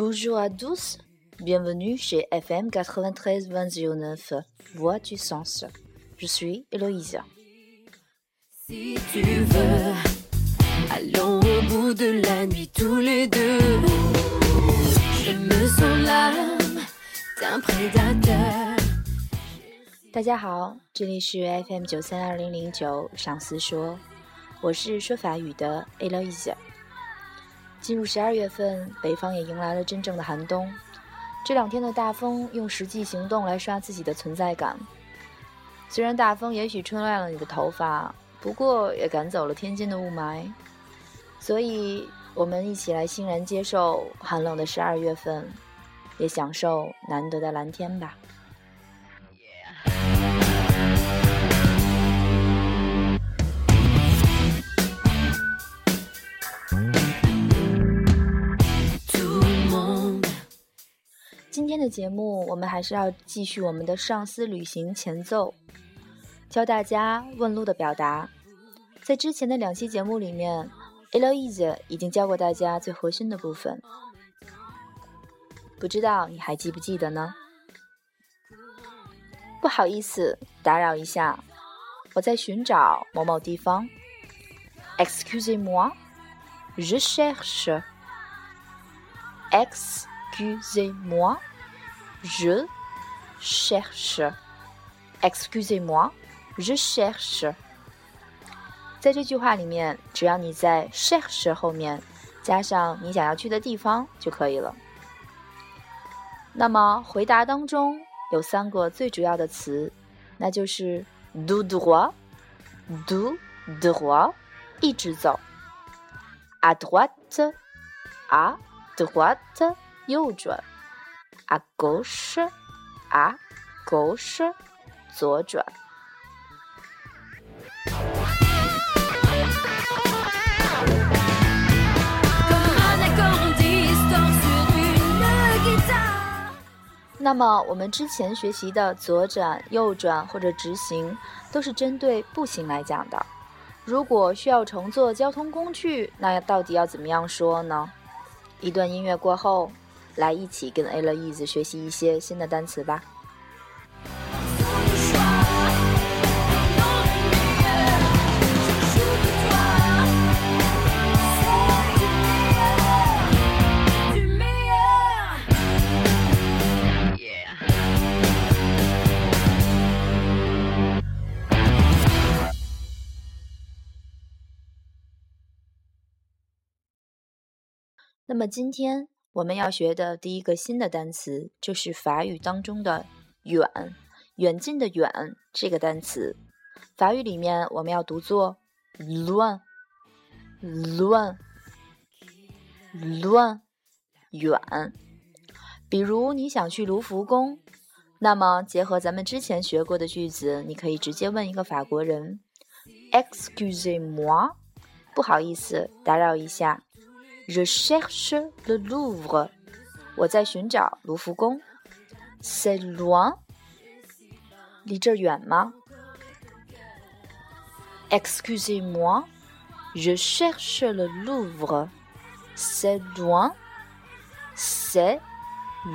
Bonjour à tous, bienvenue chez FM 93-2009, Voix du Sens. Je suis Héloïse. Si tu veux, allons au bout de la nuit tous les deux. Je me sens l'âme d'un prédateur. 大家好，这里是 FM 九三二零零九上司说，我是说法语的 Eloise。 进入十二月份，北方也迎来了真正的寒冬。这两天的大风，用实际行动来刷自己的存在感。虽然大风也许吹乱了你的头发，不过也赶走了天津的雾霾。所以，我们一起来欣然接受寒冷的十二月份，也享受难得的蓝天吧。今天的节目，我们还是要继续我们的上司旅行前奏，教大家问路的表达。在之前的两期节目里面，Eloise 已经教过大家最核心的部分，不知道你还记不记得呢？不好意思，打扰一下，我在寻找某某地方。Excusez-moi，je cherche。Excusez-moi。Je cherche. Excusez-moi, je cherche. 在这句话里面，只要你在 cherche 后面加上你想要去的地方就可以了。那么回答当中有三个最主要的词，那就是 do droit，do droit，一直走；à droite，à droite，右转。à gauche, à gauche，左转。那么，我们之前学习的左转、右转或者直行，都是针对步行来讲的。如果需要乘坐交通工具，那到底要怎么样说呢？一段音乐过后。来，一起跟 Ella Ease 学习一些新的单词吧。那么今天。我们要学的第一个新的单词就是法语当中的“远”，远近的“远”这个单词。法语里面我们要读作 l o n l o n l o n 远。比如你想去卢浮宫，那么结合咱们之前学过的句子，你可以直接问一个法国人：“Excusez-moi，不好意思，打扰一下。” Je cherche le Louvre。我在寻找卢浮宫。C'est loin。离这儿远吗？Excusez-moi。Je cherche le Louvre。C'est loin。C'est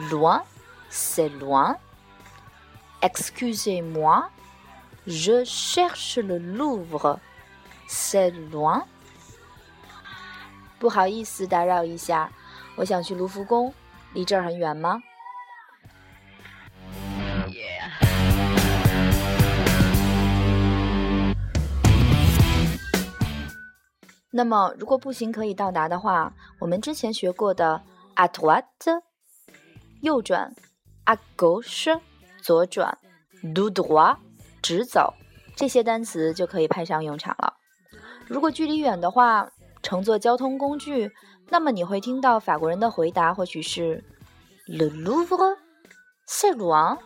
loin。C'est loin。Excusez-moi。Je cherche le Louvre。C'est loin。 不好意思，打扰一下，我想去卢浮宫，离这儿很远吗？那么，如果步行可以到达的话，我们之前学过的 à droite 右转，“a gauche” 左转，du droit 直走，这些单词就可以派上用场了。如果距离远的话，乘坐交通工具，那么你会听到法国人的回答，或许是 Le Louvre, c'est loin.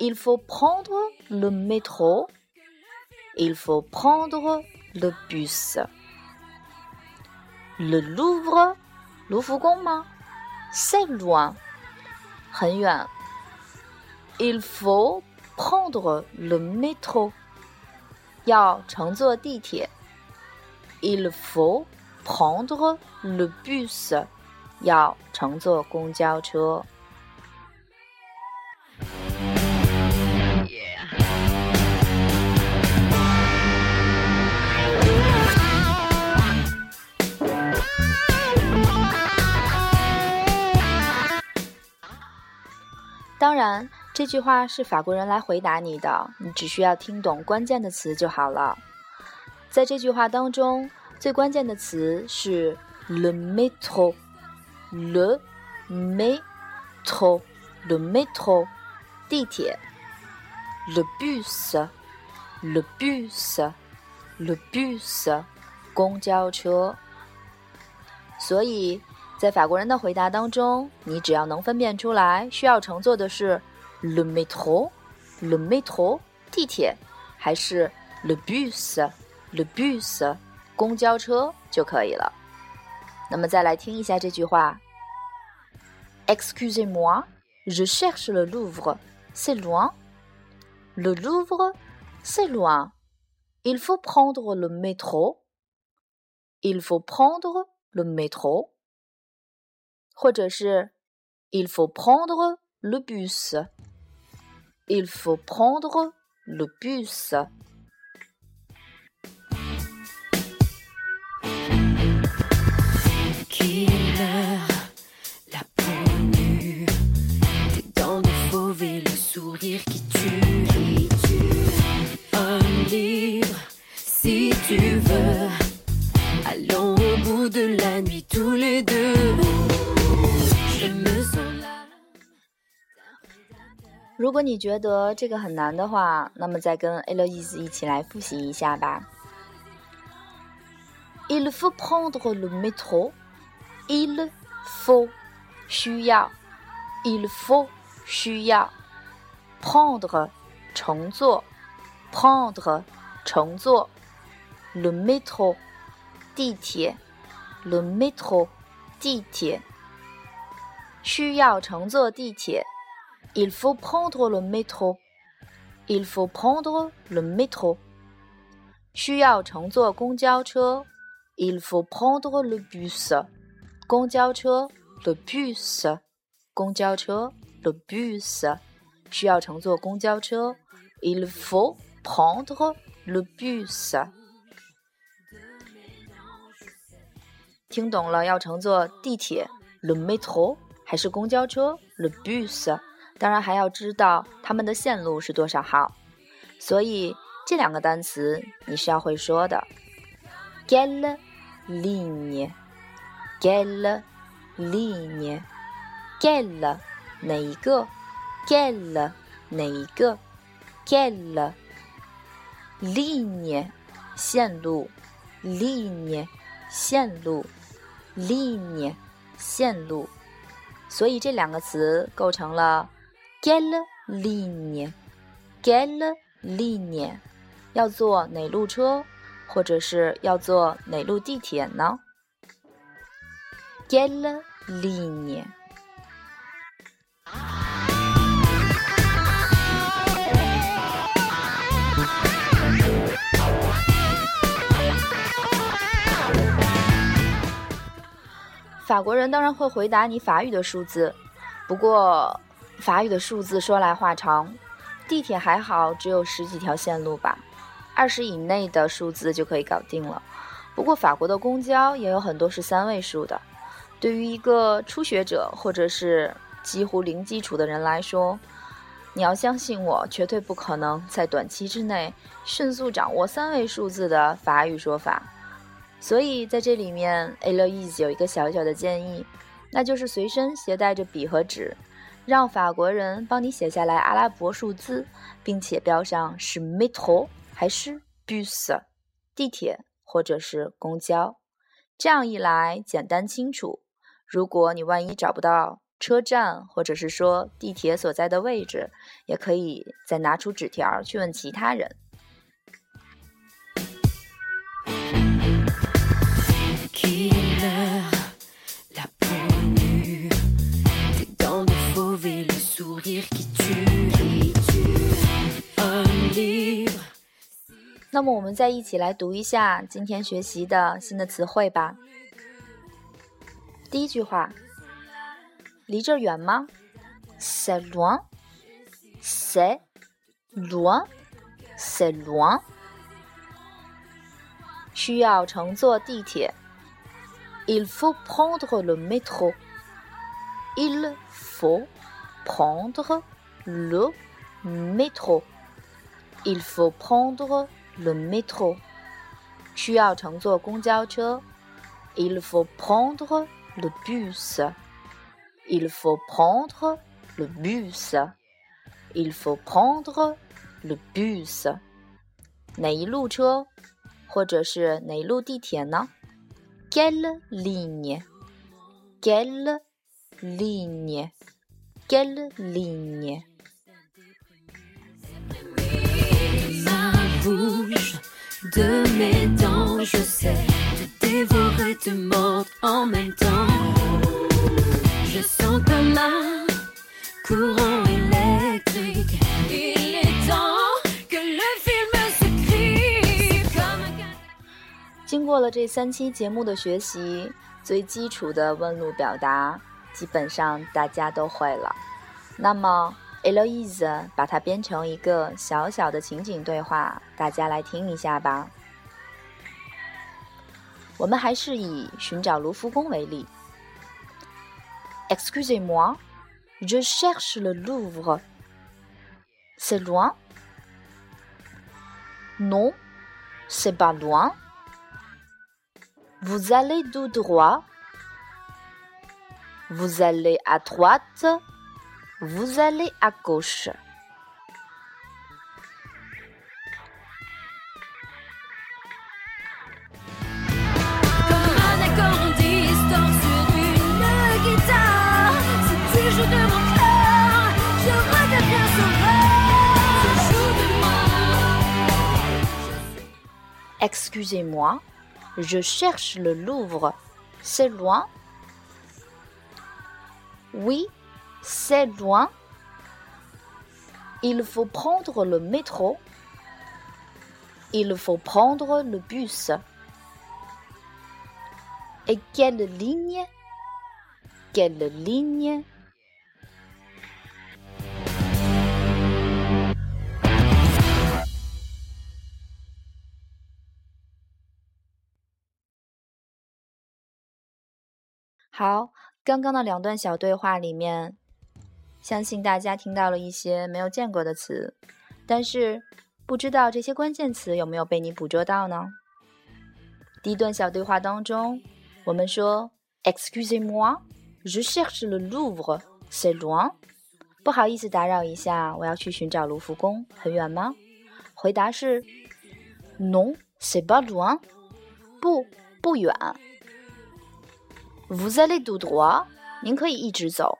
Il faut prendre le métro. Il faut prendre le bus. Le Louvre，卢浮宫吗？C'est loin，很远。Il faut prendre le métro，要乘坐地铁。Il faut prendre le bus，要乘坐公交车。当然，这句话是法国人来回答你的，你只需要听懂关键的词就好了。在这句话当中，最关键的词是 le métro，le métro，le métro，地铁；le bus，le bus，le bus，公交车。所以。在法国人的回答当中，你只要能分辨出来需要乘坐的是 le métro，le métro 地铁，还是 le bus，le bus 公交车就可以了。那么再来听一下这句话：Excusez-moi，je cherche le Louvre，c'est loin？Le Louvre，c'est loin？Il faut prendre le métro？Il faut prendre le métro？或者是 il faut prendre le bus. Il faut prendre le bus. sourire qui tue, qui tue. Un livre, si tu veux. Allons au bout de la nuit tous les deux. 如果你觉得这个很难的话，那么再跟 Eloise 一起来复习一下吧。Il faut prendre le métro. Il faut 需要，il faut 需要 ，prendre 乘坐，prendre 乘坐，le métro 地铁，le métro 地铁。需要乘坐地铁，il faut prendre le métro，il faut prendre le métro。需要乘坐公交车，il faut prendre le bus，公交车，le bus，公交车，le bus。需要乘坐公交车，il faut prendre le bus。听懂了，要乘坐地铁，le métro。还是公交车，le bus，当然还要知道他们的线路是多少号。所以这两个单词你是要会说的：quelle ligne，quelle ligne，quelle 哪一个 quel 哪一个？quel line 线路，line 线路，line 线路。所以这两个词构成了 “gelle ligne”，“gelle ligne” 要坐哪路车，或者是要坐哪路地铁呢？“gelle ligne”。法国人当然会回答你法语的数字，不过法语的数字说来话长。地铁还好，只有十几条线路吧，二十以内的数字就可以搞定了。不过法国的公交也有很多是三位数的。对于一个初学者或者是几乎零基础的人来说，你要相信我，绝对不可能在短期之内迅速掌握三位数字的法语说法。所以在这里面，Aloise 有一个小小的建议，那就是随身携带着笔和纸，让法国人帮你写下来阿拉伯数字，并且标上是 metro 还是 bus，地铁或者是公交。这样一来简单清楚。如果你万一找不到车站或者是说地铁所在的位置，也可以再拿出纸条去问其他人。那么我们再一起来读一下今天学习的新的词汇吧。第一句话离这儿远吗？C'est loin，c'est loin，c'est loin。需要乘坐地铁，Il faut prendre le métro。Il faut prendre le métro. Il faut prendre le métro. 需要乘坐公交车，Il faut prendre le bus. Il faut prendre le bus. Il faut prendre le bus. 哪一路车，或者是哪一路地铁呢？Quelle ligne? Quelle ligne? De mes dents, je sais te dévorer, te mordre en même temps. Je sens comme un courant électrique. Il est temps que le film s'écrive comme un. 经过了这三期节目的学习，最基础的问路表达基本上大家都会了。那么 Eloise 把它编成一个小小的情景对话，大家来听一下吧。我们还是以寻找卢浮宫为例。Excusez-moi, je cherche le Louvre. C'est loin? Non, c'est pas loin. Vous allez tout droit. Vous allez à droite. Vous allez à gauche. Excusez-moi, je cherche le Louvre. C'est loin? Oui, c'est loin. Il faut prendre le métro. Il faut prendre le bus. Et quelle ligne Quelle ligne 好，刚刚的两段小对话里面， 相信大家听到了一些没有见过的词，但是不知道这些关键词有没有被你捕捉到呢？第一段小对话当中，我们说 “Excusez-moi, je cherche le Louvre, c'est loin。”不好意思打扰一下，我要去寻找卢浮宫，很远吗？回答是 “Non, c'est pas loin。”不，不远。Vous allez tout droit，您可以一直走。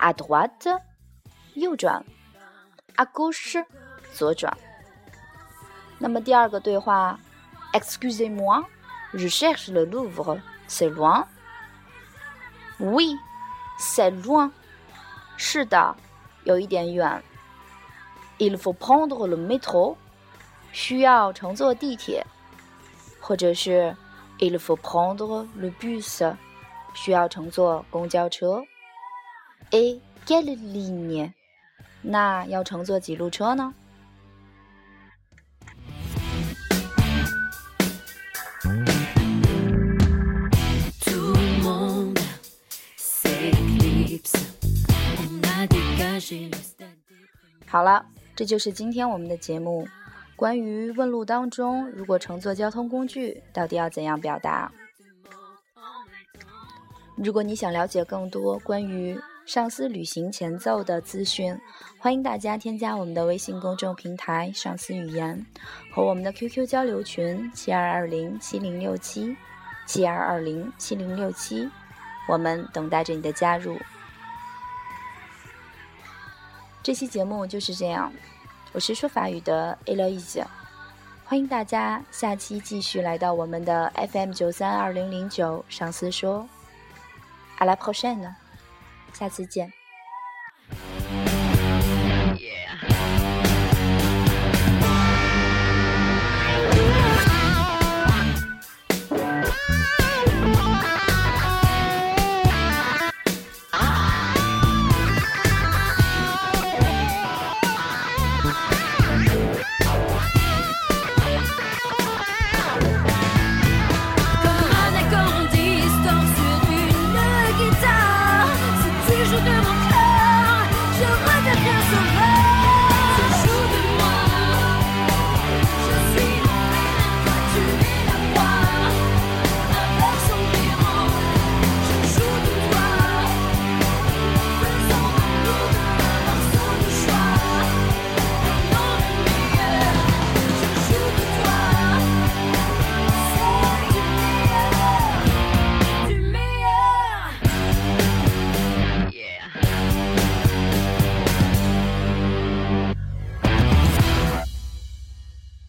À droite，右转。À gauche，左转。那么第二个对话，Excusez-moi，je cherche le Louvre，c'est loin。Oui，c'est loin。是的，有一点远。Il faut prendre le métro，需要乘坐地铁，或者是 Il faut prendre le bus。需要乘坐公交车。A quelle ligne？那要乘坐几路车呢？好了，这就是今天我们的节目。关于问路当中，如果乘坐交通工具，到底要怎样表达？如果你想了解更多关于上司旅行前奏的资讯，欢迎大家添加我们的微信公众平台“上司语言”和我们的 QQ 交流群七二二零七零六七七二二零七零六七，我们等待着你的加入。这期节目就是这样，我是说法语的 e l o i s e 欢迎大家下期继续来到我们的 FM 九三二零零九上司说。À la prochaine，下次见。